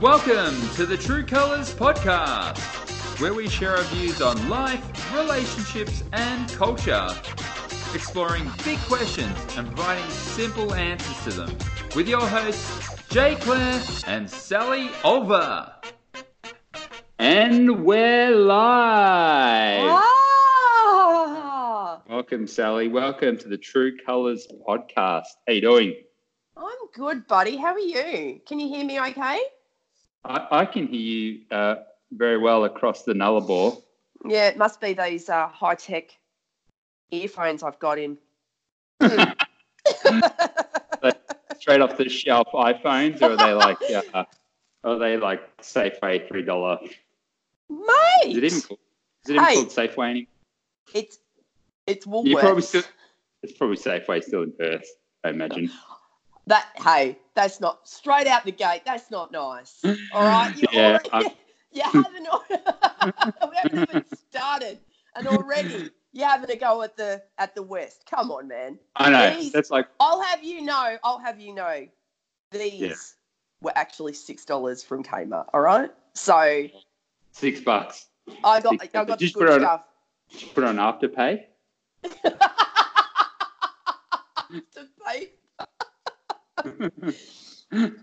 Welcome to the True Colors Podcast, where we share our views on life, relationships, and culture, exploring big questions and providing simple answers to them. With your hosts, Jay Clare and Sally Olver. And we're live. Ah, Welcome, Sally. Welcome to the True Colors Podcast. How you doing? I'm good, buddy. How are you? Can you hear me okay? I, I can hear you uh, very well across the Nullarbor. Yeah, it must be these uh, high tech earphones I've got in. Straight off the shelf iPhones, or are they like, uh, are they like Safeway three dollar? Mate, Is it even called? Is it even Hey. called Safeway anymore? it's it's Woolworths. Probably still. It's probably Safeway still in Perth, I imagine. That hey, that's not straight out the gate. That's not nice. All right, you Yeah, already, you haven't. we haven't even started, and already you're having a go at the at the West. Come on, man. I know. These- That's like I'll have you know. I'll have you know. These Yeah. were actually six dollars from Kmart. All right, so six bucks. I got Six I got Just good put it on- stuff. Put on Afterpay. to pay.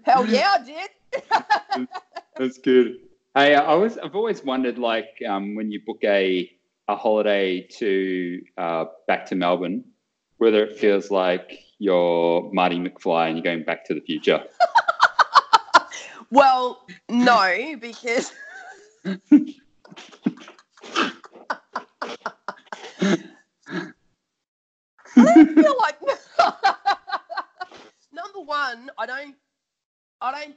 Hell yeah, I did. That's good. Hey, I was I've always wondered like um, when you book a a holiday to uh, back to Melbourne, whether it feels like you're Marty McFly and you're going back to the future. well, no, because I don't feel like one, I don't I don't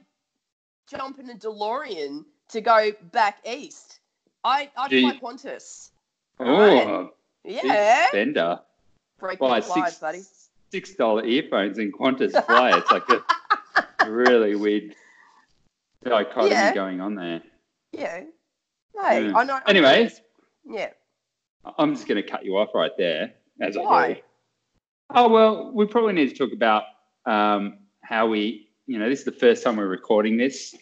jump in a DeLorean to go back east. I I fly Qantas. Oh, Yeah. spender. Break Buy six buddy. six dollar earphones in Qantas fly. It's like a, really weird dichotomy Yeah. going on there. Yeah. Hey, Yeah. I know. Anyway. Yeah. I'm just going to cut you off right there. As I Why? do. Oh well, we probably need to talk about um, how we, you know, this is the first time we're recording this,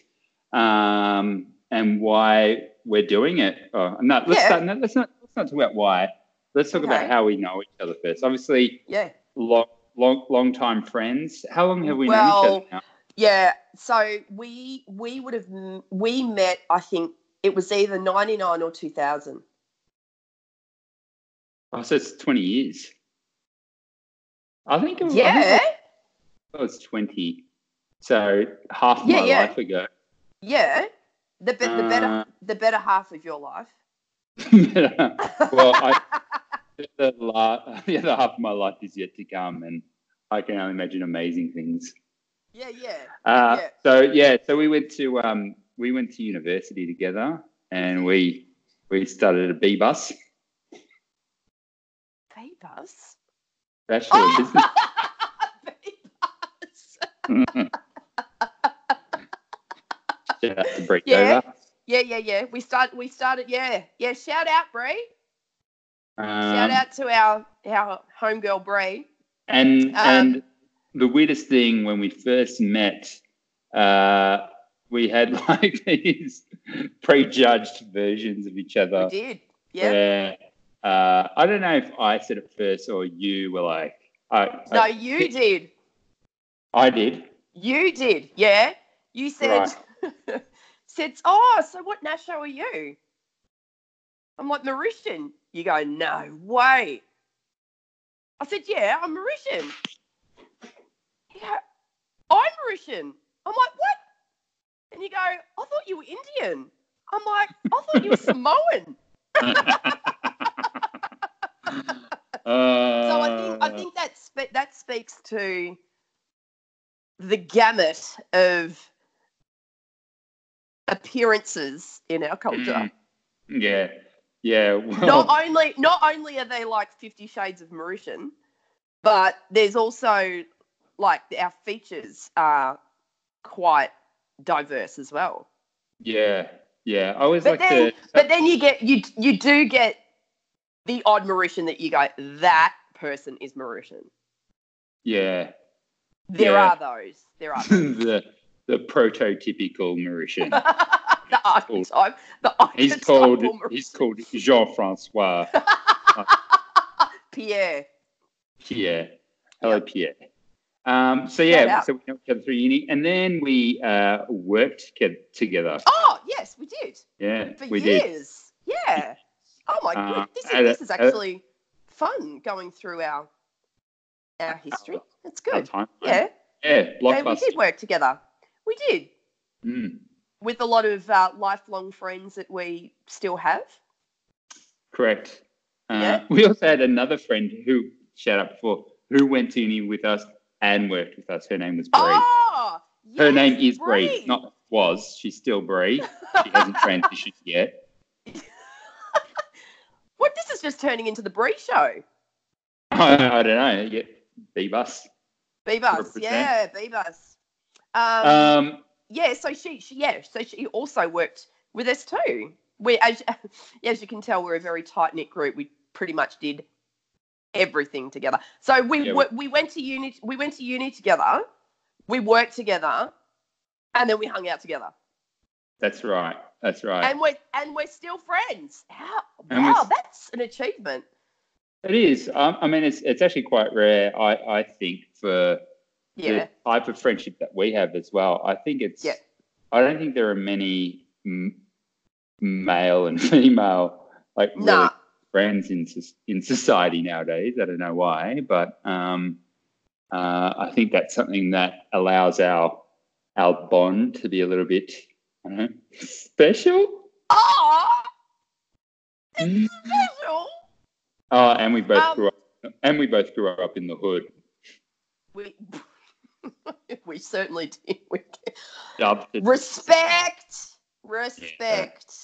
um, and why we're doing it. Oh, no, let's Yeah. start, no, let's not let's not talk about why. Let's talk about how we know each other first. Obviously, Yeah. long long long time friends. How long have we known each other now? Yeah. So we we would have we met. I think it was either ninety nine or two thousand. Oh, so it's 20 years. I think it was, I Yeah. think it was 20. So half Yeah, my yeah. life ago. Yeah. The be- the Uh, better the better half of your life. well, I, the, la- the other half of my life is yet to come, and I can only imagine amazing things. yeah, yeah. Uh, Yeah. So yeah, so we went to um, we went to university together, and we we started a B bus, Beavers. bachelor of business. Beavers. Shout out to Brett Yeah. Dover. Yeah, yeah, yeah. We start we started. Yeah, yeah. Shout out, Bree. Shout Um, out to our our homegirl Bree. And Um, and the weirdest thing when we first met, uh, we had like these prejudged versions of each other. We did. Yeah. Where, uh, I don't know if I said it first or you were like, I, No, I, you did. I did. You did, yeah. You said, said, oh, so what national are you? I'm like Mauritian. You go, no way. I said, yeah, I'm Mauritian. Yeah, I'm Mauritian. I'm like, what? And you go, I thought you were Indian. I'm like, I thought you were Samoan. So I think I Uh, think that spe- that speaks to the gamut of appearances in our culture. Mm, yeah, yeah. Well, Not only not only are they like Fifty Shades of Mauritian, but there's also like our features are quite diverse as well. yeah, yeah. I always But like then, to. but then you get you you do get the odd Mauritian that you go that person is Mauritian. Yeah, There Yeah. are those. There are. Those. the the prototypical Mauritian. the archetype. The he's called Mauritian. he's called Jean Francois Pierre. Pierre. Hello, Yep. Pierre. Um, so yeah, so we know each other through uni, and then we uh, worked ke- together. Oh yes, we did Yeah, for we did. years. Yeah. Oh my Uh, god, this is a- this is a- actually fun going through our our history. That's good. Yeah. yeah, Yeah, we did work together. We did Mm, with a lot of uh, lifelong friends that we still have. correct. Uh, Yeah. We also had another friend who, shout out before, who went to uni with us and worked with us. Her name was Bree. Oh, Her yes, name is Bree, Bree. not was. She's still Bree. She hasn't transitioned yet. What? This is just turning into the Bree show. I, I don't know. Yeah, Bebus, 100%. yeah, Bebus. Um, Um, yeah, so she, she, yeah, so she also worked with us too. We, as, as you can tell, we're a very tight knit group. We pretty much did everything together. So we, Yeah, we, we went to uni, we went to uni together. We worked together, and then we hung out together. that's right. That's right. And we're and we're still friends. How? And wow, that's an achievement. It is. Um, I mean, it's it's actually quite rare. I I think for Yeah, the type of friendship that we have as well. I think it's. Yeah. I don't think there are many m- male and female like really nah, friends in in society nowadays. I don't know why, but um, uh, I think that's something that allows our our bond to be a little bit I don't know, special. oh, special. Oh, and we both Um, grew up, and we both grew up in the hood. We we certainly did. We. Respect, respect,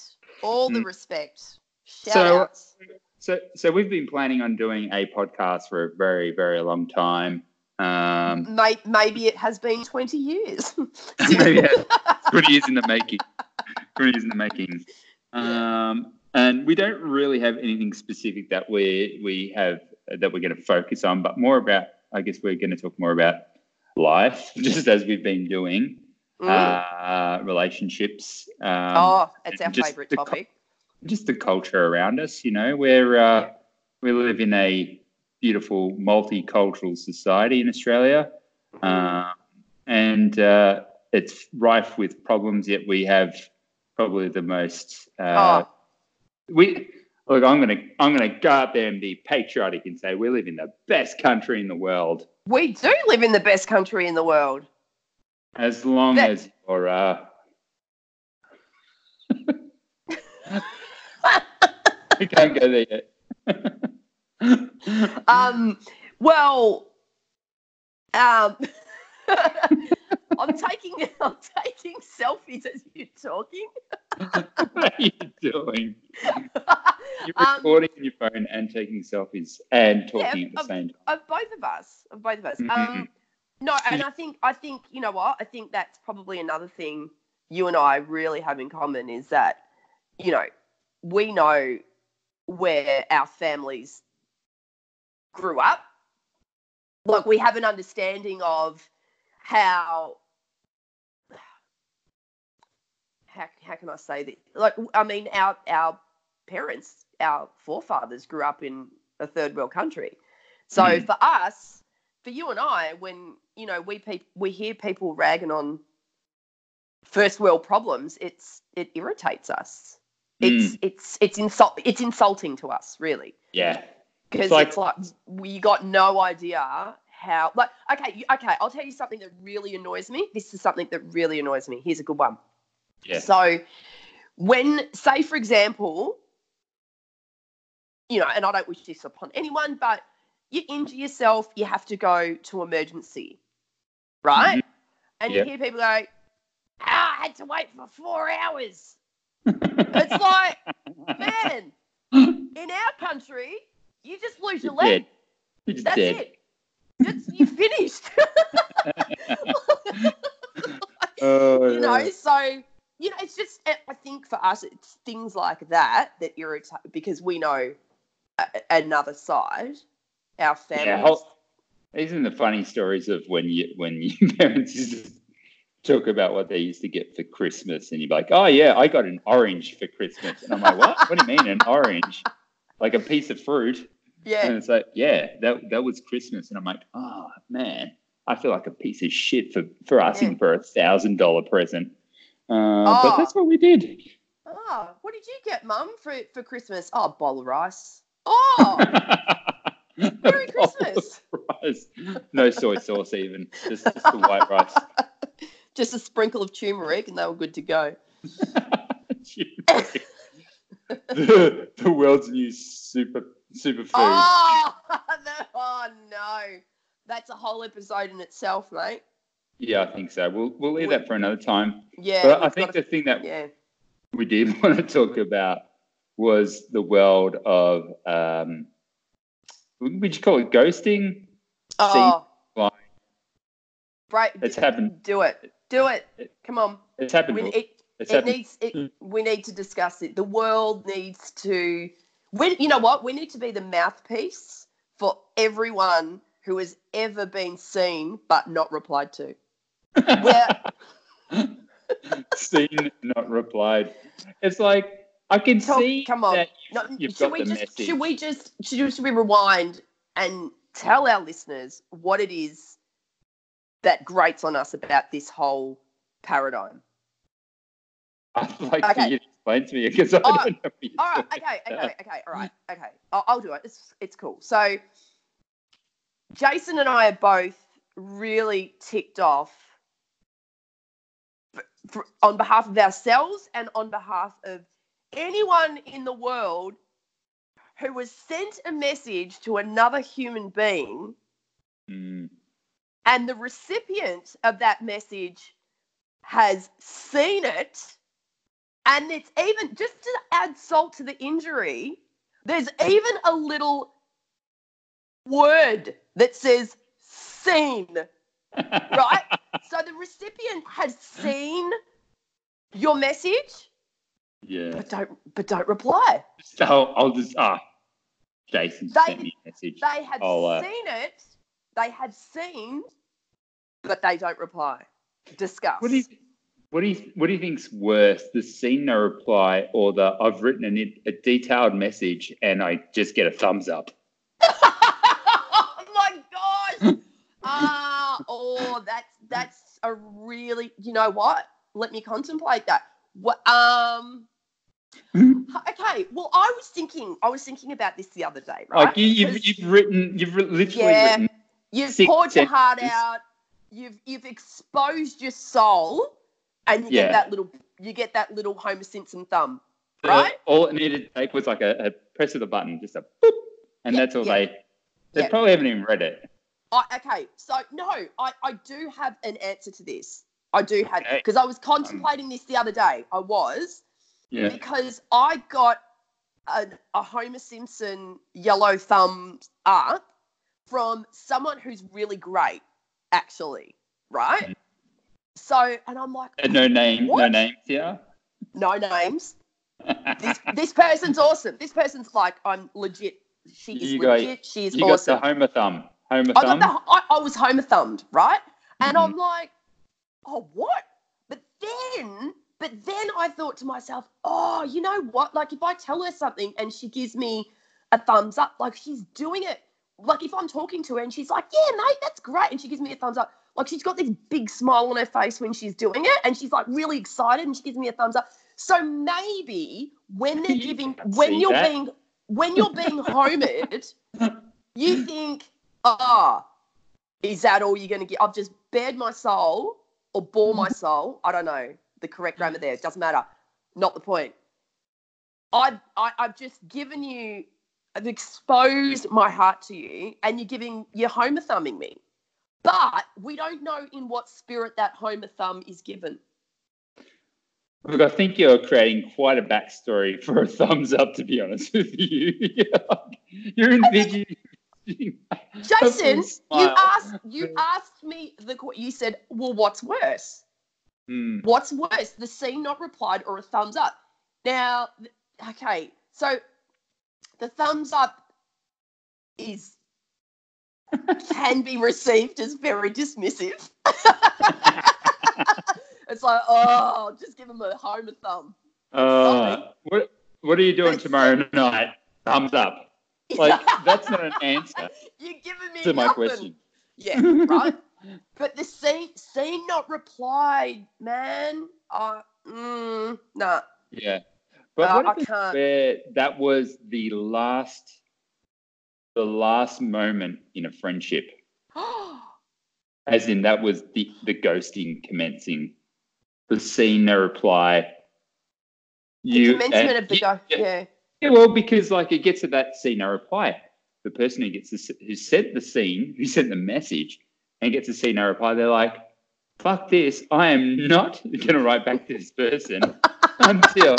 all the Mm. respect. Shout So- outs. So, so we've been planning on doing a podcast for a very, very long time. Um, May, maybe it has been twenty years. maybe has. good years in the making. Good years in the making. Um, and we don't really have anything specific that we we have that we're going to focus on, but more about. I guess we're going to talk more about life, just as we've been doing. Mm. Uh, relationships. Um, oh, it's our just favourite the co- topic. just the culture around us. You know, we're uh, we live in a beautiful multicultural society in Australia, uh, and uh, it's rife with problems. Yet we have probably the most. Uh, Oh. We look. I'm gonna I'm gonna go out there and be patriotic and say we live in the best country in the world. We do live in the best country in the world. As long That- as you're. Uh, we can't go there yet. Um, well, um, I'm taking I'm taking selfies as you're talking. what are you doing? You're Um, recording on your phone and taking selfies and talking Yeah, at the um, same time. of both of us, of both of us. Mhm. Um, no, and I think I think you know what? I think that's probably another thing you and I really have in common is that you know we know where our families grew up. Like we have an understanding of how how, how can I say that? Like I mean our our parents, our forefathers grew up in a third world country. So Mhm. for us, for you and I, when you know we pe- we hear people ragging on first world problems, it's it irritates us. It's it's it's insult it's insulting to us, really, Yeah. because like- it's like we got no idea how. Like, okay, you, okay, I'll tell you something that really annoys me. This is something that really annoys me. Here's a good one. Yeah. So, when, say, for example, you know, and I don't wish this upon anyone, but you injure yourself, you have to go to emergency, right? And Yep. you hear people go, ah, I had to wait for four hours. It's like, man, in our country, you just lose your leg. dead. You're That's dead. it. That's, you finished. Oh, you know yeah. so you know it's just i think for us it's things like that that irritate because we know another side our family. Yeah, whole- are the funny stories of when you when your parents used to talk about what they used to get for Christmas, and you'd be like, "Oh yeah, I got an orange for Christmas," and I'm like, "What? what do you mean an orange? Like a piece of fruit?" Yeah. And it's like, "Yeah, that that was Christmas," and I'm like, "Oh man, I feel like a piece of shit for for asking Yeah. for a thousand dollar present." Uh, Oh. But that's what we did. Oh, what did you get, Mum, for for Christmas? Oh, a bowl of rice. Oh, Merry Christmas. rice. No soy sauce, even just, just the white rice. just a sprinkle of turmeric, and they were good to go. the, the world's new super superfood. Oh, no, oh no, that's a whole episode in itself, mate. Yeah, I think so. We'll we'll leave We- that for another time. Yeah, but I think the thing that yeah, we did want to talk about was the world of um, would you call it ghosting? oh, right, It's happened. do it, do it. Come on, It's happened. it, it's it needs it, hmm. we need to discuss it the world needs to we, you know what we need to be the mouthpiece for everyone who has ever been seen but not replied to where Seen, not replied. It's like I can Talk- see come on. no, you've should got we the just message. should we just should, should we rewind and tell our listeners what it is that grates on us about this whole paradigm I'd like for you to explain to me because I Oh, don't know. All right. talking okay. okay. Okay. All right. Okay. I'll, I'll do it. It's, it's cool. So jason and i are both really ticked off f- f- on behalf of ourselves and on behalf of anyone in the world who was sent a message to another human being Mm. and the recipient of that message has seen it and it's even just to add salt to the injury there's even a little word that says seen right so the recipient has seen your message yeah. but don't but don't reply So I'll, just ah, Jason They- sent me a message. they had uh, seen it they had seen but they don't reply discuss What do you what do you what do you think's worse, the seen no reply or the I've written a, a detailed message and I just get a thumbs up? oh my gosh. Ah, oh, that's that's a really. You know what? Let me contemplate that. What? Um. Okay. Well, I was thinking. I was thinking about this the other day. Right? Like you, you've you've written you've literally Yeah. written you've poured your heart out. You've you've exposed your soul, and you Yeah. get that little. You get that little Homer Simpson thumb. Right? all it needed to take was like a, a press of the button, just a boop, and Yeah, that's all yeah. they they probably haven't even read it. I, okay, so no, I, I do have an answer to this. I do have Okay. because I was um, contemplating this the other day. I was Yeah. because I got a, a Homer Simpson yellow thumb up from someone who's really great, actually, right? Mm-hmm. So, and I'm like, And no name, no names here. no names. This this person's awesome. This person's like, I'm legit. She is You got- legit. She is you awesome. got the Homer thumb. Homer I thumb. got the I, I was homer thumbed, right? And Mhm. I'm like, oh what? But then but then I thought to myself, oh, you know what? Like if I tell her something and she gives me a thumbs up, like she's doing it. Like if I'm talking to her and she's like, yeah, mate, that's great, and she gives me a thumbs up, like she's got this big smile on her face when she's doing it, and she's like really excited and she gives me a thumbs up. So maybe when they're giving, when you're that. being, when you're being homered, you think, ah, is that all you're going to get? I've just bared my soul or bore my soul. I don't know the correct grammar there. It doesn't matter. Not the point. I've, I, I've just given you, I've exposed my heart to you, and you're giving, you're homer thumbing me. But we don't know in what spirit that homer thumb is given. Look, I think you're creating quite a backstory for a thumbs up, to be honest with you. you're envisioning. Jason, you asked, you asked me the, you said, well, what's worse? Hmm. What's worse, the seen not replied or a thumbs up? Now, okay, so the thumbs up is can be received as very dismissive. It's like, oh, just give them a homer thumb. Uh, what What are you doing tomorrow night? Thumbs up. Like that's not an answer You're giving me to my question. Yeah, right. but the seen, seen not replied, man. I, mm, nah. Yeah, but Uh, what I if it's can't. that was the last, the last moment in a friendship, as in that was the the ghosting commencing, the seen no reply. the commencement and- of the yeah, yeah, Yeah. Yeah, well, because like it gets to that seen no reply. The person who gets the, who sent the scene, who sent the message, and gets to see no reply, they're like, "Fuck this! I am not going to write back to this person until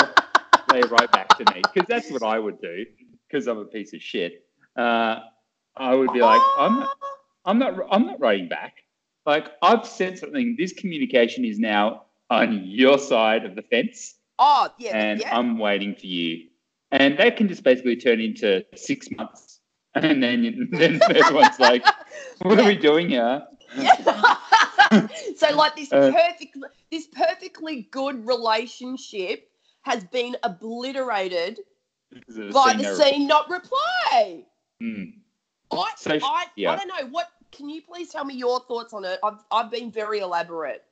they write back to me." Because that's what I would do. Because I'm a piece of shit. Uh, I would be like, "I'm not, I'm not, I'm not writing back. Like I've said something. This communication is now on your side of the fence." Oh, yeah, and yeah. I'm waiting for you. And that can just basically turn into six months. And then then everyone's like, what are we doing here? Yeah. so like this Uh, this perfectly good relationship has been obliterated This is a by the seen not reply. Hmm. I, So, I, I don't know what can you please tell me your thoughts on it? I've I've been very elaborate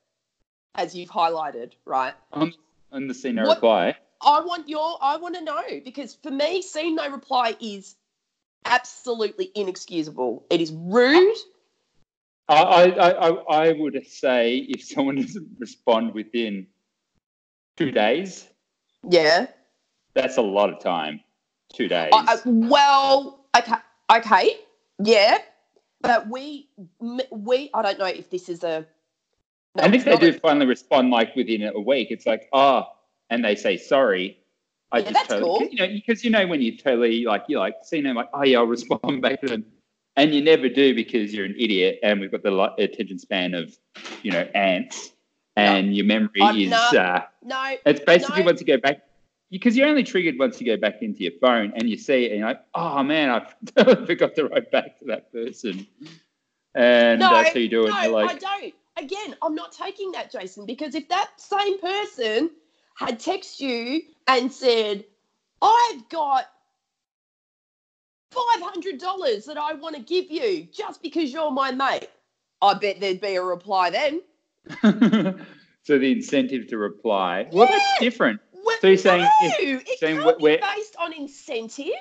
as you've highlighted, right? On, on the seen no What- reply. I want your I want to know because for me, seen no reply is absolutely inexcusable. It is rude. I, I, I, I- would say if someone doesn't respond within two days, Yeah. that's a lot of time. Two days. I, well, okay, yeah, but we, we, I don't know if this is a. No, and if they do a- finally respond like within a week, it's like, oh, and they say sorry. I Yeah, just that's totally, cool. you know, because you know when you totally like you like see them like, oh yeah, I'll respond back to them, and you never do because you're an idiot, and we've got the attention span of, you know, ants, and your memory I'm is not- uh, no, it's basically no. once you go back. Because you're only triggered once you go back into your phone and you see it, and you're like, "Oh man, I forgot to write back to that person," and no, uh, that's how you do it. no, like, I don't. Again, I'm not taking that, Jason, because if that same person had texted you and said, "I've got." Five hundred dollars that I want to give you just because you're my mate. I bet there'd be a reply then. so the incentive to reply. Well, that's different. Well, So you're saying no, if- it saying can't we're- be based on incentive.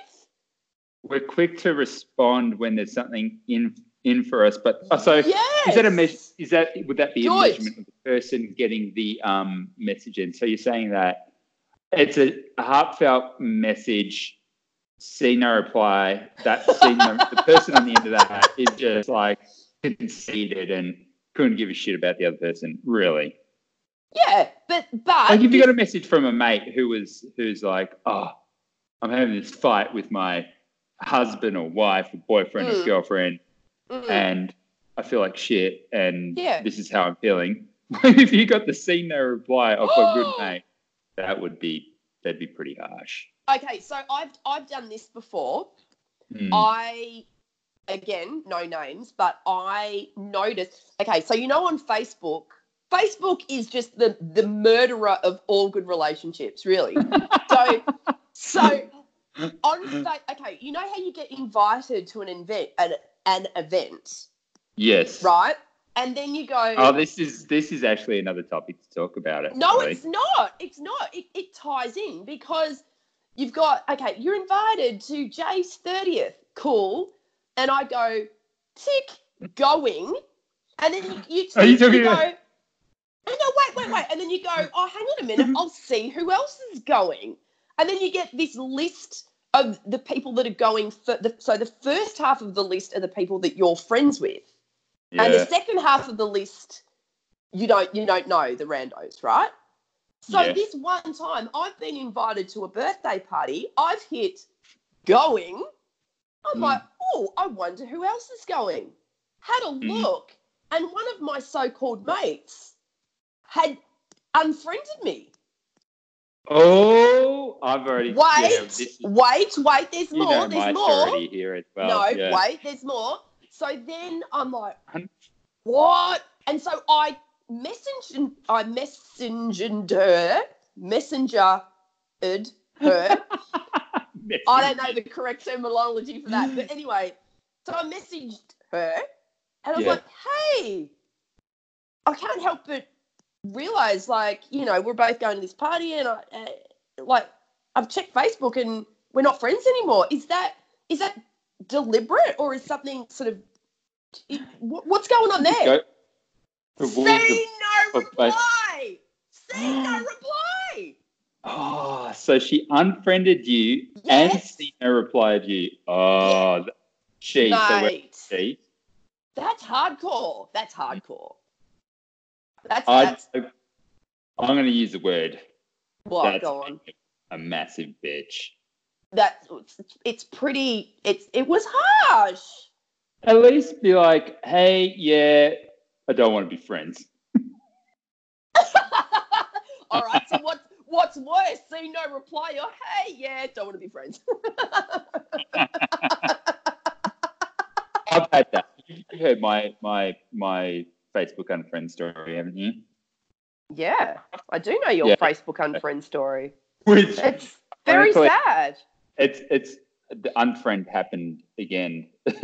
We're quick to respond when there's something in in for us. But oh, so yes. is that a mes- Is that would that be a measurement of the person getting the um, message in? So you're saying that it's a heartfelt message. See no reply. That see no, the person on the end of that is just like conceited and couldn't give a shit about the other person. Really. Yeah, but but like if you got a message from a mate who was who's like, oh, I'm having this fight with my husband or wife or boyfriend or Mm. girlfriend, Mm, and I feel like shit, and Yeah. this is how I'm feeling. if you got the see no reply of a good mate, that would be that'd be pretty harsh. okay, so I've I've done this before. Mm. I again no names, but I noticed. Okay, so you know on Facebook, Facebook is just the the murderer of all good relationships, really. so so on okay, you know how you get invited to an event an, an event, yes. right? And then you go. Oh, this is this is actually another topic to talk about. It. No, it's not. It's not. It, it ties in because you've got, okay, you're invited to Jay's 30th. Cool. And I go, tick, going. And then you, you, Are you go, about- and no, wait, wait, wait. And then you go, oh, hang on a minute. I'll see who else is going. And then you get this list of the people that are going. For the, so the first half of the list are the people that you're friends with. And the second half of the list, you don't you don't know the randos, right? So Yeah. this one time, I've been invited to a birthday party. I've hit going. I'm Mm. like, oh, I wonder who else is going. Had a Mm. look, and one of my so-called mates had unfriended me. Oh, I've already. Wait, yeah, this is- wait, wait. There's you more. know There's my more. here as well. no, yeah. wait, there's more. So then I'm like, what? And so I messenger, I messengered her, messenger her. I don't know the correct terminology for that, but anyway, so I messaged her, and I was Yeah. like, "Hey, I can't help but realize, like, you know, we're both going to this party, and I, uh, like, I've checked Facebook, and we're not friends anymore. Is that is that deliberate, or is something sort of what's going on there?" Go See no reply. See no reply. Oh, so she unfriended you and Yes. Sina replied you. Oh, th- she. So she? that's hardcore. That's hardcore. That's I, that's I'm going to use the word. what that's go on. a massive bitch. That it's, pretty. It's it was harsh. At least be like, hey, yeah, I don't want to be friends. All right. So what's what's worse? See no reply or hey yeah, don't want to be friends. I've had that. You've heard my my my Facebook unfriend story, haven't you? yeah, I do know your Yeah. Facebook unfriend story. Which It's very Honestly- sad. it's it's the unfriend happened again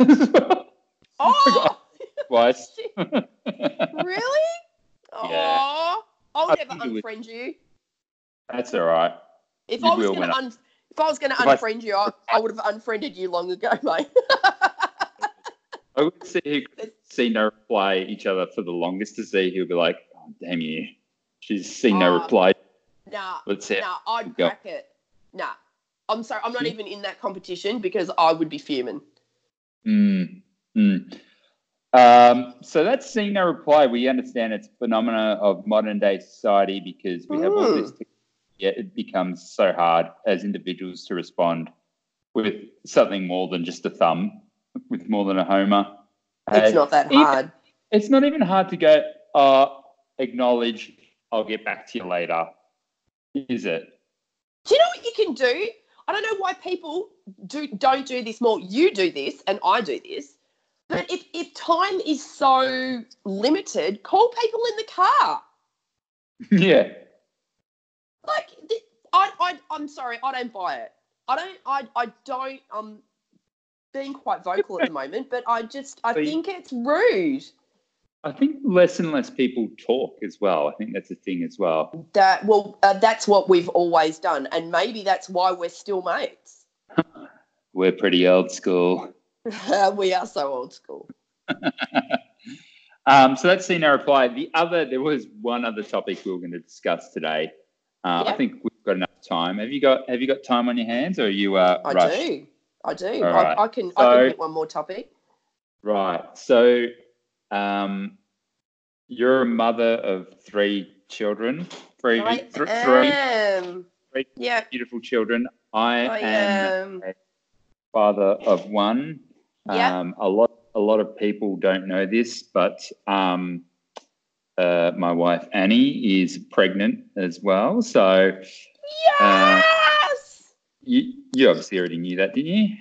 Oh, twice. really? Yeah. Oh, I'll I never think was- unfriend you. That's all right. If You I was gonna un- if I was going to If I- unfriend you, I, I would have unfriended you long ago, mate. I would see who could see no reply each other for the longest to see who'll be like, oh, damn you. She's seen no Oh. reply. nah, Let's see. nah, I'd Go. crack it. Nah, I'm sorry, I'm not Hmm? even in that competition because I would be fuming. Mm, mm. Um, so that's seeing no reply. We understand it's phenomena of modern day society because we have all Mm. this. Yet it becomes so hard as individuals to respond with something more than just a thumb, with more than a homer. It's Uh, not that even- hard. It's not even hard to go. Uh, acknowledge. I'll get back to you later. Is it? Do you know what you can do? I don't know why people do don't do this more. You do this, and I do this. But if if time is so limited, call people in the car. yeah. Like I I I'm sorry, I don't buy it. I don't I I don't I'm being quite vocal at the moment, but I just I So you- think it's rude. I think less and less people talk as well. I think that's a thing as well. That well, uh, that's what we've always done, and maybe that's why we're still mates. We're pretty old school. we are so old school. Um, so that's seen no reply. The other, there was one other topic we were going to discuss today. Uh, I think we've got enough time. Have you got Have you got time on your hands, or are you uh, I rushed? do. I do. All right. I, I can. I can pick one more topic. Right. So, um, you're a mother of three children. Three, I th- three three Yeah, beautiful children. I, I am am. father of one. Yeah. Um, a lot a lot of people don't know this, but um, uh, my wife Annie is pregnant as well. So uh, Yes. you you obviously already knew that, didn't you?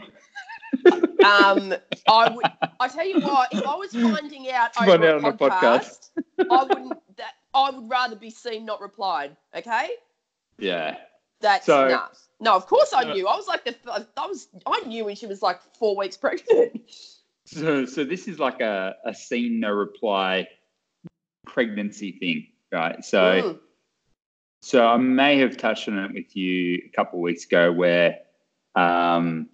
um, I would. I tell you what. If I was finding out Find out a on the podcast, I wouldn't. That I would rather be seen, not replied. Okay. Yeah. That's So- nah. No, of course I Uh, knew. I was like the. I was. I knew when she was like four weeks pregnant. So so this is like a a seen no reply pregnancy thing, right? So. Mm. So I may have touched on it with you a couple of weeks ago where um,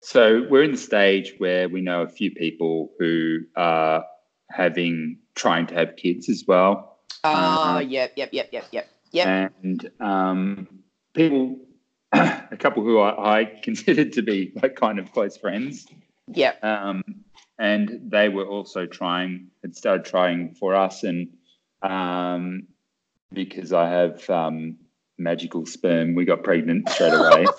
so we're in the stage where we know a few people who are having trying to have kids as well. Ah, Uh, yep, yep, yep, yep, yep, yep. And um, people a couple who I, I considered to be like kind of close friends. Yep. Um, and they were also trying, had started trying for us. And um, because I have um, magical sperm, we got pregnant straight away.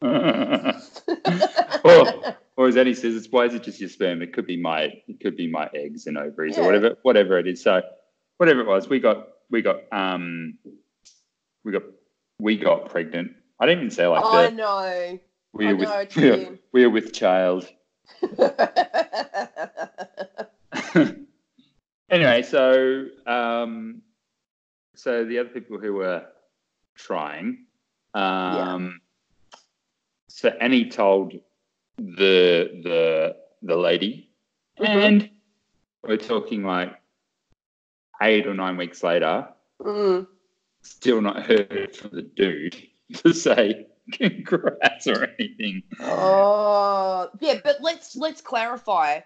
Or, or as Eddie says, it's why is it just your sperm? It could be my, it could be my eggs and ovaries Yeah. or whatever, whatever it is. So whatever it was, we got, we got, um, we got, we got pregnant. I didn't even say like I that. know. We I are with, know we, are, we are with child. anyway, so um, so the other people who were trying, um, so Annie told the the the lady, Mhm. and we're talking like eight or nine weeks later, Mm. still not heard from the dude to say congrats or anything. Oh, yeah, but let's let's clarify.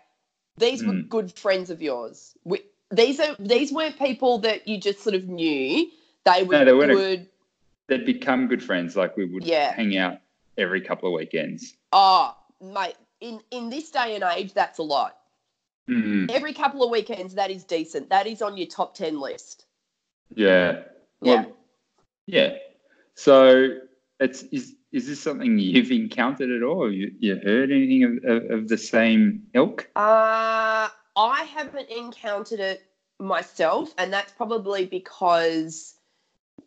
These were Mm. good friends of yours. We, these are these weren't people that you just sort of knew. They were No, they weren't a- They'd become good friends. Like we would Yeah. hang out every couple of weekends. Oh, mate, in in this day and age, that's a lot. Mm, Every couple of weekends, that is decent. That is on your top ten list. yeah. Yeah. Well, yeah. So it's is is this something you've encountered at all? You you heard anything of, of, of the same ilk? Uh, I haven't encountered it myself, and that's probably because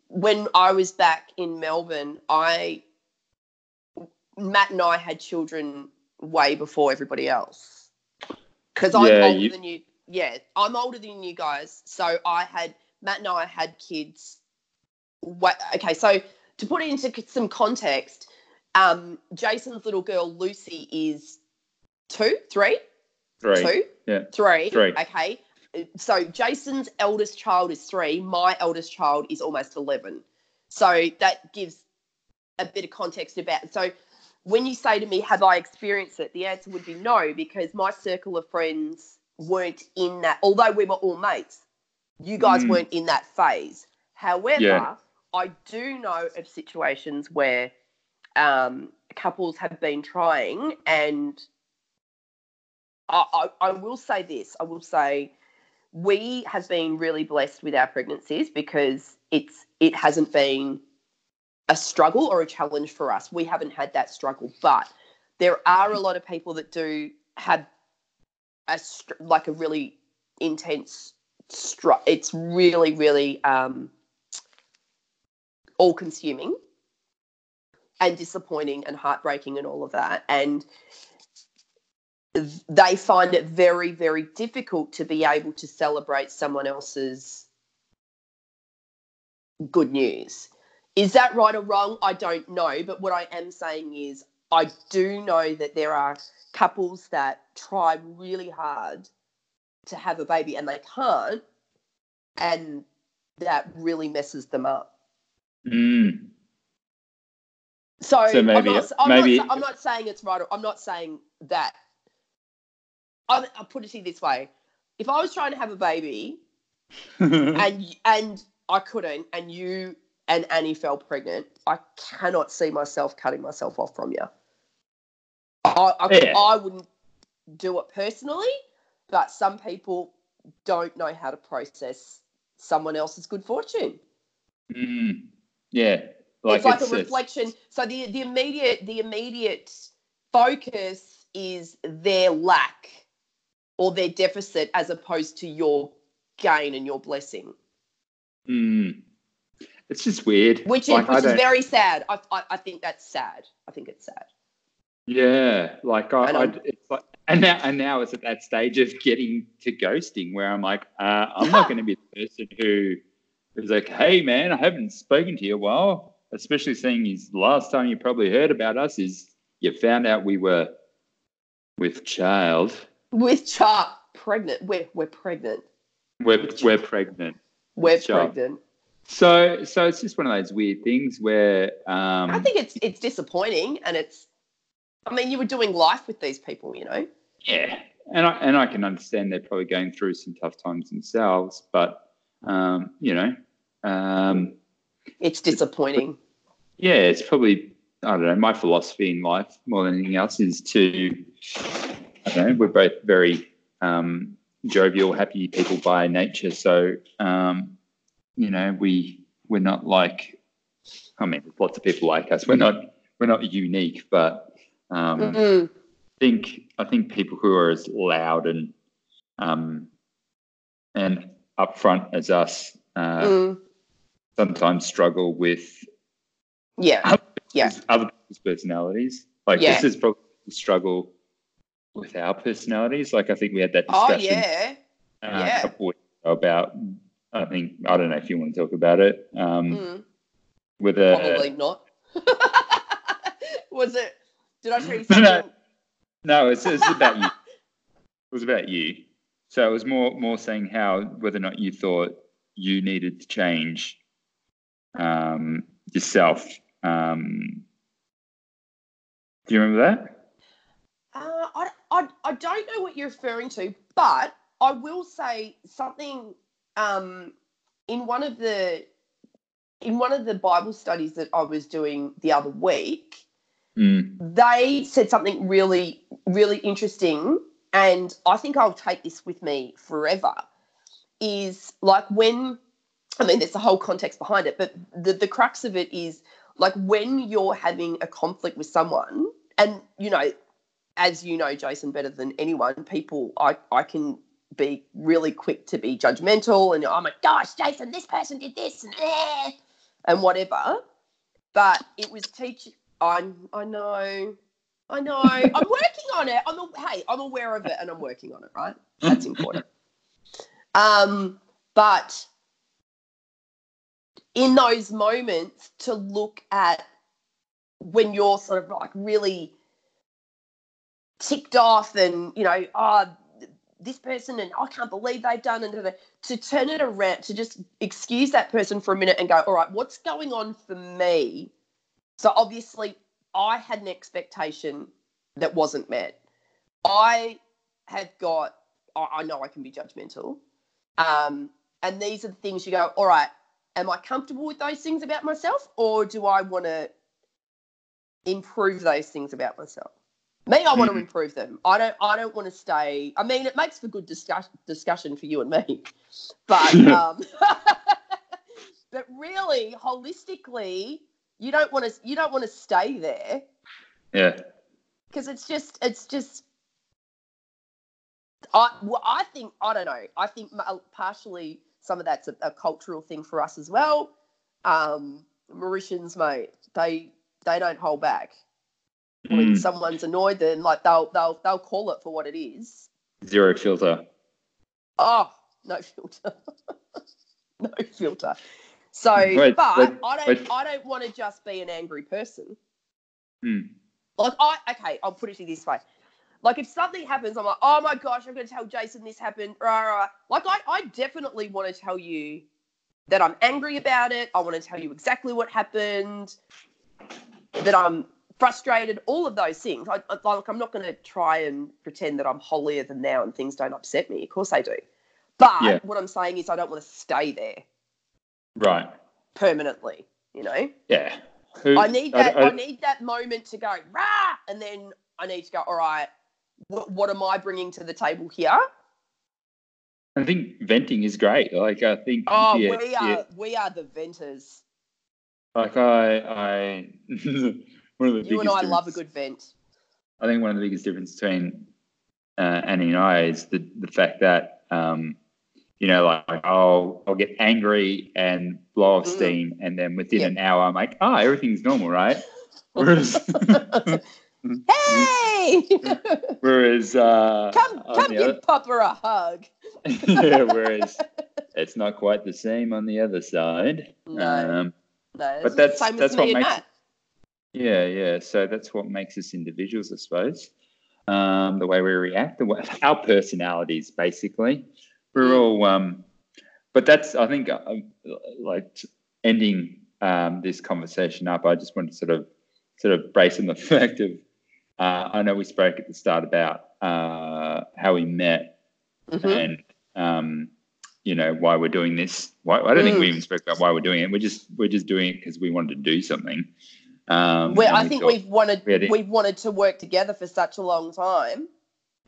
when I was back in Melbourne, I Matt and I had children way before everybody else. Because I'm Yeah, older you- than you. Yeah, I'm older than you guys, so I had Matt and I had kids. Wa- Okay, so to put it into some context, um, Jason's little girl Lucy is two, three, Right. two, Yeah. three. Three. Okay. So Jason's eldest child is three. My eldest child is almost 11. So that gives a bit of context about. So when you say to me, have I experienced it? The answer would be no, because my circle of friends weren't in that, although we were all mates, you guys Mm. weren't in that phase. However, Yeah. I do know of situations where um, couples have been trying and I, I, I will say this. I will say we have been really blessed with our pregnancies because it's it hasn't been a struggle or a challenge for us. We haven't had that struggle, but there are a lot of people that do have a like a really intense str- It's really really um, all consuming and disappointing and heartbreaking and all of that and they find it very, very difficult to be able to celebrate someone else's good news. Is that right or wrong? I don't know. But what I am saying is, I do know that there are couples that try really hard to have a baby and they can't, and that really messes them up. Mm. So, So maybe- I'm, not, I'm, maybe- not, I'm not saying it's right. Or, I'm not saying that. I, I'll put it to you this way: if I was trying to have a baby and and I couldn't, and you and Annie fell pregnant, I cannot see myself cutting myself off from you. I I, Yeah. I wouldn't do it personally, but some people don't know how to process someone else's good fortune. Mm. Yeah. Like it's like it's, a reflection. So the the immediate the immediate focus is their lack or their deficit as opposed to your gain and your blessing, mm. It's just weird. which is Like, which is very sad. I, I I think that's sad. I think it's sad. Yeah, like I, And I it's like, and now, and now it's at that stage of getting to ghosting where I'm like, uh, I'm not going to be the person who is like, hey man, I haven't spoken to you a while. Especially seeing his last time you probably heard about us is you found out we were with child. With child pregnant, we're we're pregnant. We're we're pregnant. We're pregnant. So so it's just one of those weird things where um, I think it's it's disappointing, and it's. I mean, you were doing life with these people, you know. Yeah, and I and I can understand they're probably going through some tough times themselves, but um, you know, um, It's disappointing. yeah, it's probably I don't know. My philosophy in life, more than anything else, is to I don't know. We're both very um, jovial, happy people by nature, so um, you know, we we're not like. I mean, there's lots of people like us. We're not we're not unique, but um, Mm. think I think people who are as loud and um, and upfront as us uh, Mm. sometimes struggle with Yeah. Yeah. other people's personalities. Like Yeah. this is probably the struggle with our personalities. Like I think we had that discussion Oh discussion yeah. uh, yeah. a couple weeks about. I think I don't know if you want to talk about it. Um, Mm, with a probably not. Was it? Did I you No, no. no, it's, it's about you. It was about you. So it was more more saying how whether or not you thought you needed to change um, yourself. Um, do you remember that? Uh, I, I, I don't know what you're referring to, but I will say something. Um, in one of the in one of the Bible studies that I was doing the other week, Mm. they said something really, really interesting, and I think I'll take this with me forever. Is like when, I mean, there's a whole context behind it, but the, the crux of it is like when you're having a conflict with someone, and you know, as you know, Jason, better than anyone, people, I, I can be really quick to be judgmental and oh my gosh, Jason, this person did this and eh, and whatever. But it was teaching. I I know, I know. I'm working on it. I'm a, hey, I'm aware of it and I'm working on it. Right, that's important. Um, but in those moments, to look at when you're sort of like really ticked off and you know, oh, this person and I can't believe they've done and to turn it around to just excuse that person for a minute and go, all right, what's going on for me? So obviously, I had an expectation that wasn't met. I had got, I I know I can be judgmental. Um, and these are the things you go, all right, am I comfortable with those things about myself or do I want to improve those things about myself? Me, I want to Mhm. improve them. I don't. I don't want to stay. I mean, it makes for good discuss, discussion for you and me, but um, but really, holistically, you don't want to. You don't want to stay there Yeah. because it's just. It's just. I well, I think I don't know. I think partially some of that's a, a cultural thing for us as well. Um, Mauritians, mate, they they don't hold back. When Mm. someone's annoyed, then like they'll they'll they'll call it for what it is. Zero filter. Oh, no filter. no filter. So, Wait, but wait, I don't wait. I don't want to just be an angry person. Mm. Like I okay, I'll put it to you this way. Like if something happens, I'm like, oh my gosh, I'm gonna tell Jason this happened. Rah, rah. Like I, I definitely want to tell you that I'm angry about it. I want to tell you exactly what happened. That I'm frustrated. All of those things. I, I- like I'm not gonna try and pretend that I'm holier than thou and things don't upset me. Of course they do. But Yeah. what I'm saying is I don't want to stay there Right. permanently. You know. Yeah. Who, I need that. I, I- need that moment to go rah, and then I need to go. All right, what, what am I bringing to the table here? I think venting is great. Like I think. Oh, yeah, we are yeah. we are the venters. Like I, I. one of the You and I love a good vent. I think one of the biggest differences between uh, Annie and I is the the fact that um, you know, like I'll I'll get angry and blow off Mm. steam, and then within Yeah. an hour, I'm like, oh, everything's normal, right? Whereas, hey, whereas, uh, come come give other- Papa a hug. yeah, whereas it's not quite the same on the other side. No. Um, No, But that's- that's what makes. Yeah, yeah. So that's what makes us individuals, I suppose. Um, the way we react, the way, our personalities, basically. We're Mm. all, um, but that's, I think, uh, like ending um, this conversation up. I just want to sort of, sort of brace on the fact of, uh, I know we spoke at the start about uh, how we met Mhm. and um, you know why we're doing this. Why, I don't think we Mm. even spoke about why we're doing it. We're just we're just doing it because we wanted to do something. Um, and I think we've wanted creative. we've wanted to work together for such a long time.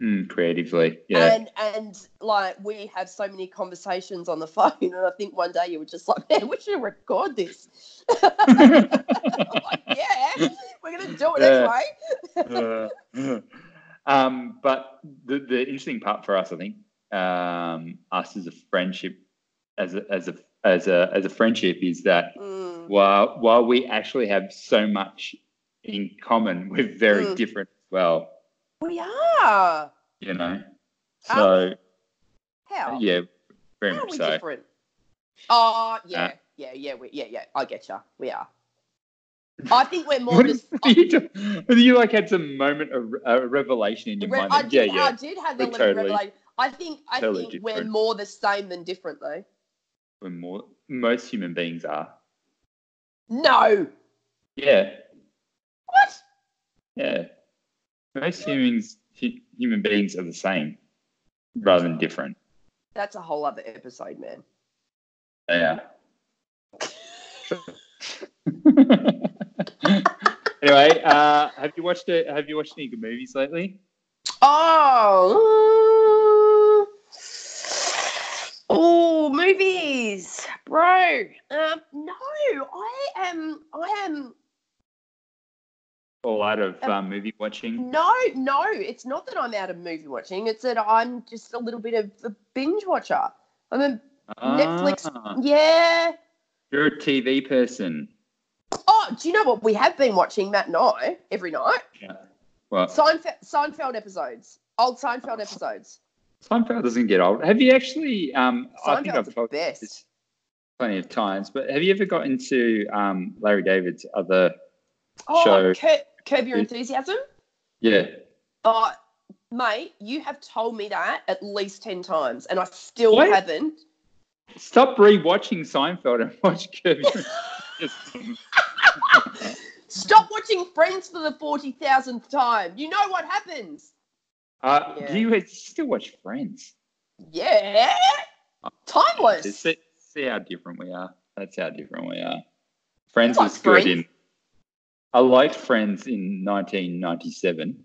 mm, creatively, yeah, And and like we have so many conversations on the phone, and I think one day you were just like, "Man, we should record this." Like, "Yeah, we're gonna do it Yeah. anyway." Uh, um, but the the interesting part for us, I think, um, us as a friendship, as a as a as a as a friendship, is that Mm, while while we actually have so much in common, we're very Mm. different as well. we are. You know, Are so How? yeah, very How are much we so. different? Oh, yeah, Uh, yeah, yeah, we, yeah, yeah. I get you. We are. I think we're more What just. you, you like had some moment of a revelation in your Re- mind. I did, yeah, yeah. I did have the totally- revelation. I think I totally think we're more the same than different, though. We're more most human beings are. No. Yeah, What? yeah. Most humans human beings are the same rather than different. That's a whole other episode, man. Yeah. anyway, uh, have you watched it? Have you watched any good movies lately? Oh. Oh, movies, bro. Um, no, I am. I am. All out of Um, um, movie watching. No, no, it's not that I'm out of movie watching. It's that I'm just a little bit of a binge watcher. I'm a Netflix- Ah, yeah. you're a TV person. Oh, do you know what we have been watching, Matt and I, every night? Well, Seinfeld, Seinfeld episodes, old Seinfeld episodes. Seinfeld doesn't get old. Have you actually? Um, I think I've the told you best. this plenty of times, but have you ever got into um, Larry David's other? Oh, Show. Cur- Curb Your Enthusiasm. Yeah, Oh, mate, you have told me that at least ten times, and I still What? haven't. stop rewatching Seinfeld and watch Curb Your Enthusiasm. Stop watching Friends for the forty thousandth time. You know what happens. Uh, Yeah. Do you still watch Friends? Yeah, timeless. See, see how different we are. That's how different we are. Friends was good in. I liked Friends in 1997,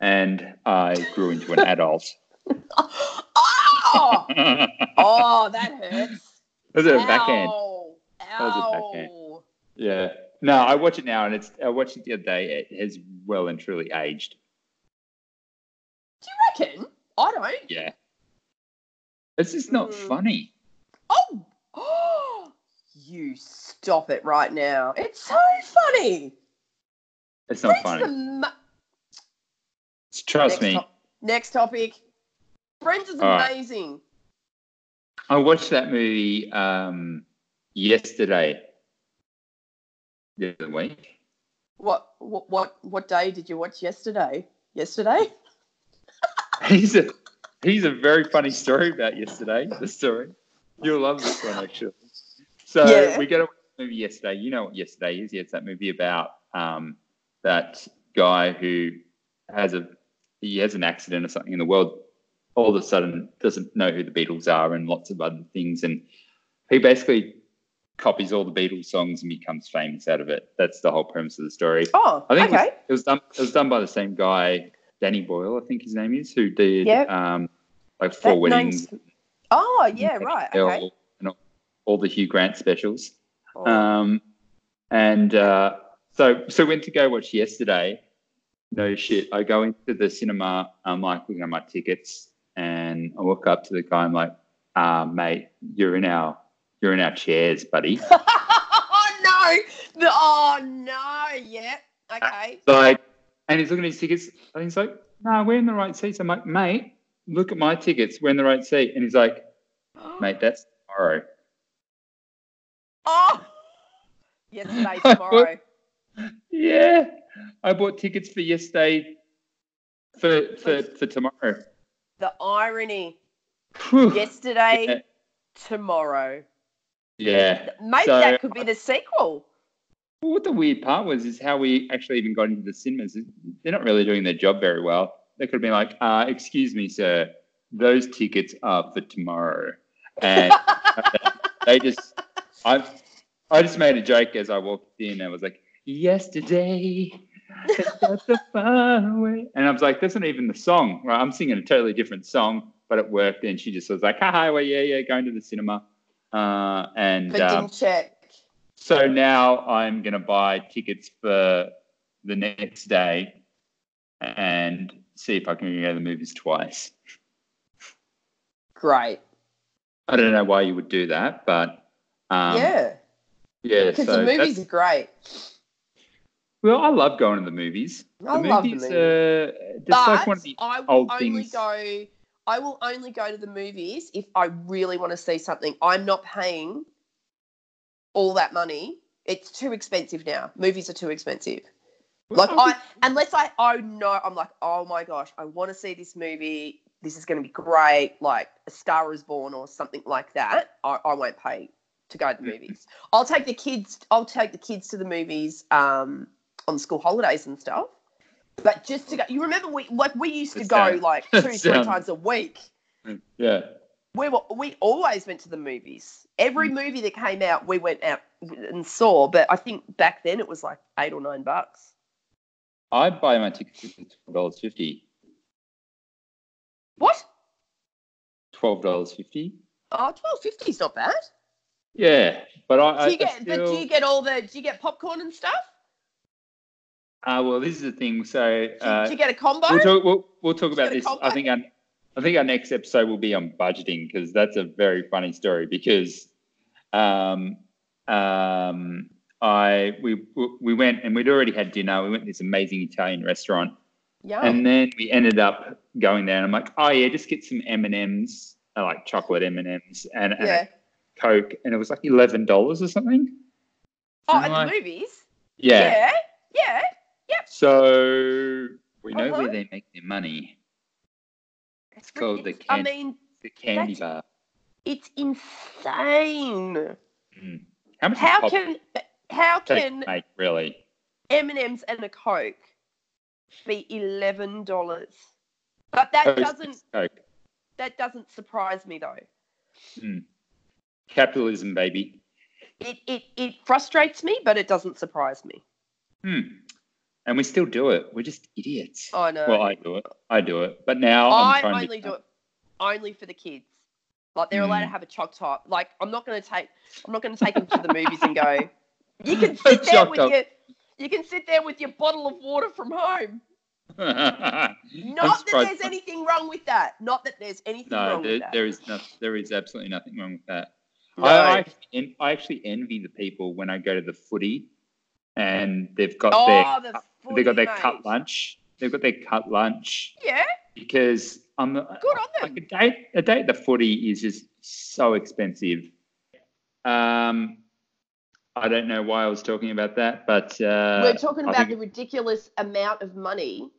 and I grew into an adult. oh, oh, that hurts. Was it a backhand? Ow. was a backhand. Yeah. No, I watch it now, and it's. I watched it the other day. It has well and truly aged. Do you reckon? I don't. Yeah. It's just not Mm. funny. Oh, oh, you stop it right now. It's so funny. It's not funny. Trust next me. top- next topic. Friends is All right. amazing. I watched that movie um, yesterday. The other week. What, what what what day did you watch yesterday? Yesterday? He's a he's a very funny story about yesterday. The story you'll love this one actually. So Yeah. we got a movie yesterday. You know what yesterday is? Yeah, it's that movie about um, that guy who has a he has an accident or something in the world. All of a sudden, doesn't know who the Beatles are and lots of other things, and he basically copies all the Beatles songs and becomes famous out of it. That's the whole premise of the story. Oh, I think it, was, it was done. It was done by the same guy, Danny Boyle, I think his name is, who did Yep. um, like Four That Weddings, name's- Oh, yeah, right. Okay. and all, all the Hugh Grant specials. Oh. Um, and uh, so, so went to go watch yesterday. No shit. I go into the cinema. I'm like looking at my tickets, and I walk up to the guy. I'm like, uh, "Mate, you're in our you're in our chairs, buddy." oh no! Oh no! Yeah. Okay. like, and he's looking at his tickets, and he's like, "No, we're in the right seats." I'm like, "Mate, look at my tickets. We're in the right seat." And he's like, oh. "Mate, that's tomorrow." Oh. Yesterday, tomorrow. Yeah, I bought tickets for yesterday for for for tomorrow. The irony. Yesterday, Yeah. tomorrow. Yeah. Maybe So- that could be the sequel. Well, what the weird part was is how we actually even got into the cinemas. They're not really doing their job very well. They could have been like, uh, "Excuse me, sir, those tickets are for tomorrow," and they just, I, I just made a joke as I walked in. I was like, "Yesterday, it's not so far away," and I was like, "That's not even the song, right? I'm singing a totally different song." But it worked, and she just was like, "Hi, well, yeah, yeah, going to the cinema," uh, and but um, didn't check. so now I'm going to buy tickets for the next day and see if I can go to the movies twice. Great. I don't know why you would do that, but um, yeah. yeah. Because So the movies are great. well, I love going to the movies. I the love the movies, movies. uh, But like one of the I will old only things. go. I will only go to the movies if I really want to see something. I'm not paying all that money. It's too expensive now. Movies are too expensive. Like I unless I oh no, I'm like, oh my gosh, I want to see this movie. This is gonna be great, like A Star is Born or something like that. I, I won't pay to go to the movies. I'll take the kids I'll take the kids to the movies um on school holidays and stuff. But just to go you remember we like we used to go like two, three times a week. yeah. We were we always went to the movies. Every Mm. movie that came out, we went out and saw. But I think back then it was like eight or nine bucks. I buy my tickets for twelve dollars fifty. What? Twelve dollars fifty. Oh, twelve fifty is not bad. Yeah, but I, Do I, you I get? But do you get all the? Do you get popcorn and stuff? uh, well, this is the thing. So Do, uh, do you get a combo? we'll talk. We'll, we'll talk about this. I think our, I think our next episode will be on budgeting because that's a very funny story. Because um, um, I we we went and we'd already had dinner. We went to this amazing Italian restaurant, yeah. and then we ended up going there. And I'm like, oh yeah, just get some M and M's, like chocolate M and M's, and yeah. Coke, and it was like eleven dollars or something. Oh, at like- the movies. Yeah. Yeah. Yeah. So we know Uh-huh. where they make their money. It's called the ridic- I mean, The candy bar. it's insane. Mm. How much How can Pop Take, can make really? M and M's and a Coke be eleven dollars? But that Coke, doesn't Coke. that doesn't surprise me though. Capitalism, baby. It it it frustrates me, but it doesn't surprise me. Hmm. And we still do it. We're just idiots. I know. Well, I do it. I do it. But now I'm I trying to only be- do it only for the kids. Like they're allowed to Mm. have a choc top. Like I'm not going to take I'm not going to take them to the movies and go. You can sit there with your you can sit there with your bottle of water from home. Not that there's anything wrong with that. Not that there's anything No, wrong there, with that. there is no, there is absolutely nothing wrong with that. No. I, I, I actually envy the people when I go to the footy and they've got their oh, the they've got their footy, cut lunch. They've got their cut lunch Yeah, because I'm good on like them. a day a day at the footy is just so expensive. Um, I don't know why I was talking about that, but uh, We're talking about think- the ridiculous amount of money.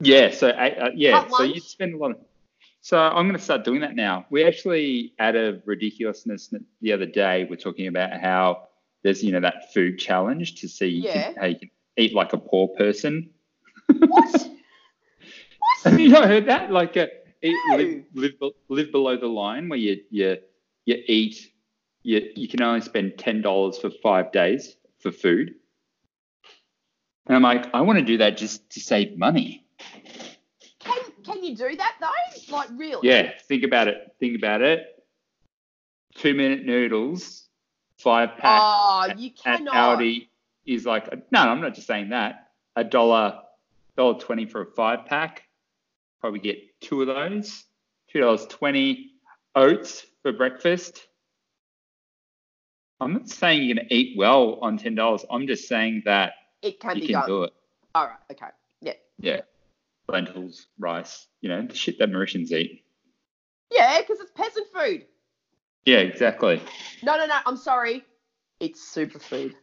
yeah. So uh, uh, yeah, so you spend a lot of. So I'm going to start doing that now. We actually, out of ridiculousness, the other day, we're talking about how there's you know that food challenge to see Yeah. how you can eat like a poor person. What? what? Have you not heard that? Like, a, eat, No. live, live, live below the line where you you you eat, you you can only spend ten dollars for five days for food. And I'm like, I want to do that just to save money. Can can you do that though? Like really? Yeah, think about it. Think about it. Two minute noodles, five pack Oh, you at cannot. Aldi is like no, I'm not just saying that. A dollar, dollar twenty for a five pack. Probably get two of those. Two dollars twenty. Oats for breakfast. I'm not saying you're gonna eat well on ten dollars. I'm just saying that It can you be can done. do it. All right. Okay. Yeah. Yeah, lentils, rice. You know the shit that Mauritians eat. Yeah, because it's peasant food. Yeah, exactly. No, no, no. I'm sorry. It's superfood.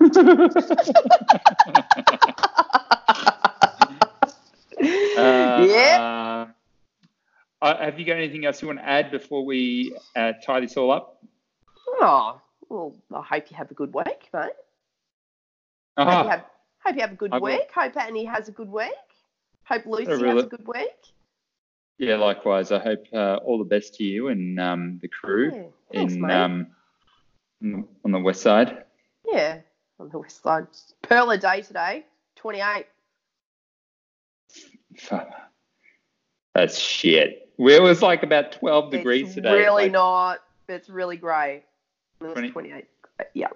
yeah. Uh, uh, have you got anything else you want to add before we uh, tie this all up? Oh, well, I hope you have a good week, mate. Hope, you Ah, have, hope you have a good I will. week. Hope Annie has a good week. Hope Lucy really- has a good week. yeah, likewise. I hope uh, all the best to you and um, the crew Yeah. Thanks, in um, on the west side. yeah, on the west side. Pearl a day today. 28. Fuck. That's shit. It was like about 12 degrees it's today. really like not. It's really grey. It was 20 28. Yeah.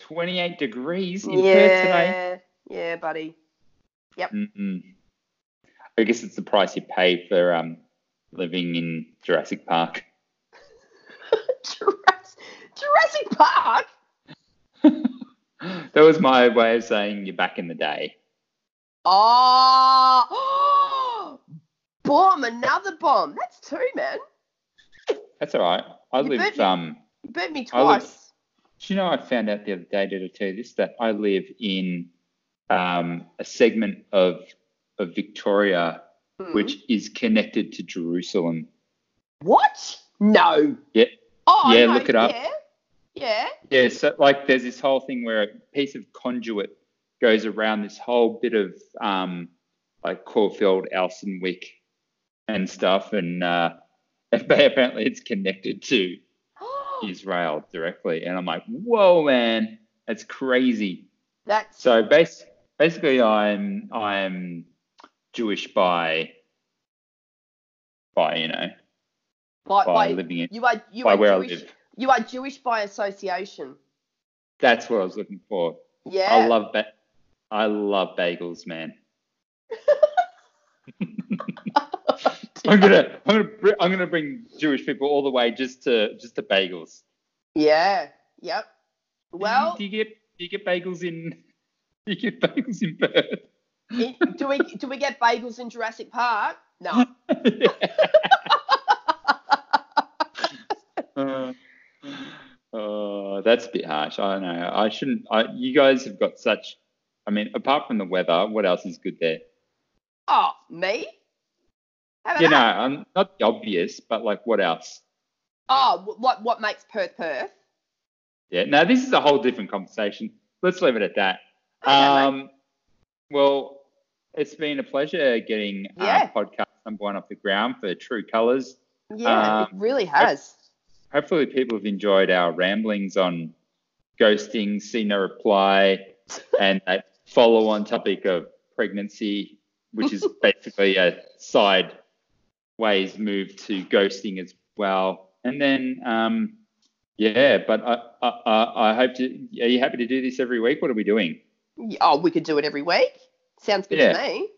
28 degrees in Perth today. Yeah. Yeah, buddy. Mm-mm. I guess it's the price you pay for um, living in Jurassic Park. Jurassic, Jurassic Park? that was my way of saying you're back in the day. Oh, bomb, another bomb. That's two, man. That's all right. I You live. Um, You beat me I live- twice. do you know I found out the other day? Did I tell you this? That I live in um, a segment of of Victoria Hmm. which is connected to Jerusalem. What? No. Yeah. Oh, Yeah, look it up. Yeah. Yeah. Yeah, so like there's this whole thing where a piece of conduit goes around this whole bit of um, like Caulfield, Elsternwick, and stuff, and uh, apparently it's connected to Israel directly. And I'm like, whoa, man, that's crazy. That's So base, basically, I'm I'm Jewish by by you know by, by by, living in you are you by are where Jewish. I live. You are Jewish by association. That's what I was looking for. Yeah. I love ba- I love bagels, man. I'm gonna I'm gonna br- I'm gonna bring Jewish people all the way just to just to bagels. Yeah. Yep. Do you- Well, do you get do you get bagels in do you get bagels in Perth? do we do we get bagels in Jurassic Park? No. Uh, oh, that's a bit harsh. I don't know. I shouldn't. I, you guys have got such. I mean, apart from the weather, what else is good there? Oh, me? You know? I'm not the obvious, but like, what else? Oh, what what makes Perth Perth? Yeah. Now this is a whole different conversation. Let's leave it at that. Okay. Um, well, it's been a pleasure getting Yeah. uh, podcast number one off the ground for True Colors. yeah, um, it really has. Hopefully, people have enjoyed our ramblings on ghosting, see no reply, and that follow-on topic of pregnancy, which is basically a sideways move to ghosting as well. And then, um, yeah, but I, I, I hope to. Are you happy to do this every week? What are we doing? Oh, we could do it every week. Sounds good Yeah. to me.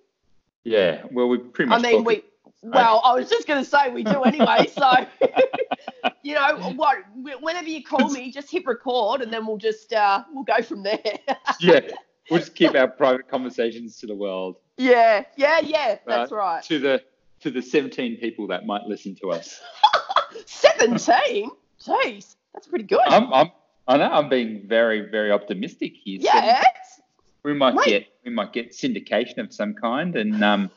Yeah, well, we pretty much. I mean, we. Well, I was just going to say we do anyway. So, you know, what? Whenever you call me, just hit record, and then we'll just uh, we'll go from there. yeah, we'll just keep our private conversations to the world. yeah, yeah, yeah. That's right. To the to the 17 people that might listen to us. Seventeen. Jeez, that's pretty good. I'm, I'm, I know I'm being very, very optimistic here. yeah. we might Mate. get, we might get syndication of some kind, and um,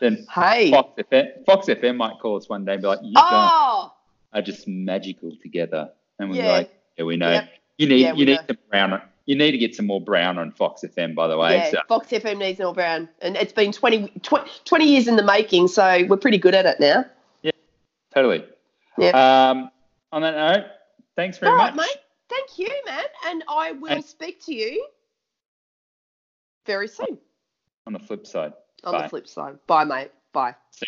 then Hey. Fox FM, Fox FM might call us one day and be like, "You guys Oh. are just magical together," and we're Yeah. like, "Yeah, we know. Yep. You need, Yeah, you need know. some brown. You need to get some more brown on Fox FM, by the way. Yeah, So, Fox FM needs all brown, and it's been 20, 20, 20 years in the making, so we're pretty good at it now. Yeah, totally. Yeah. Um, on that note, thanks very All much. right, mate. Thank you, man, and I will And- speak to you very soon. On the flip side, On Bye. the flip side. Bye, mate. Bye. see.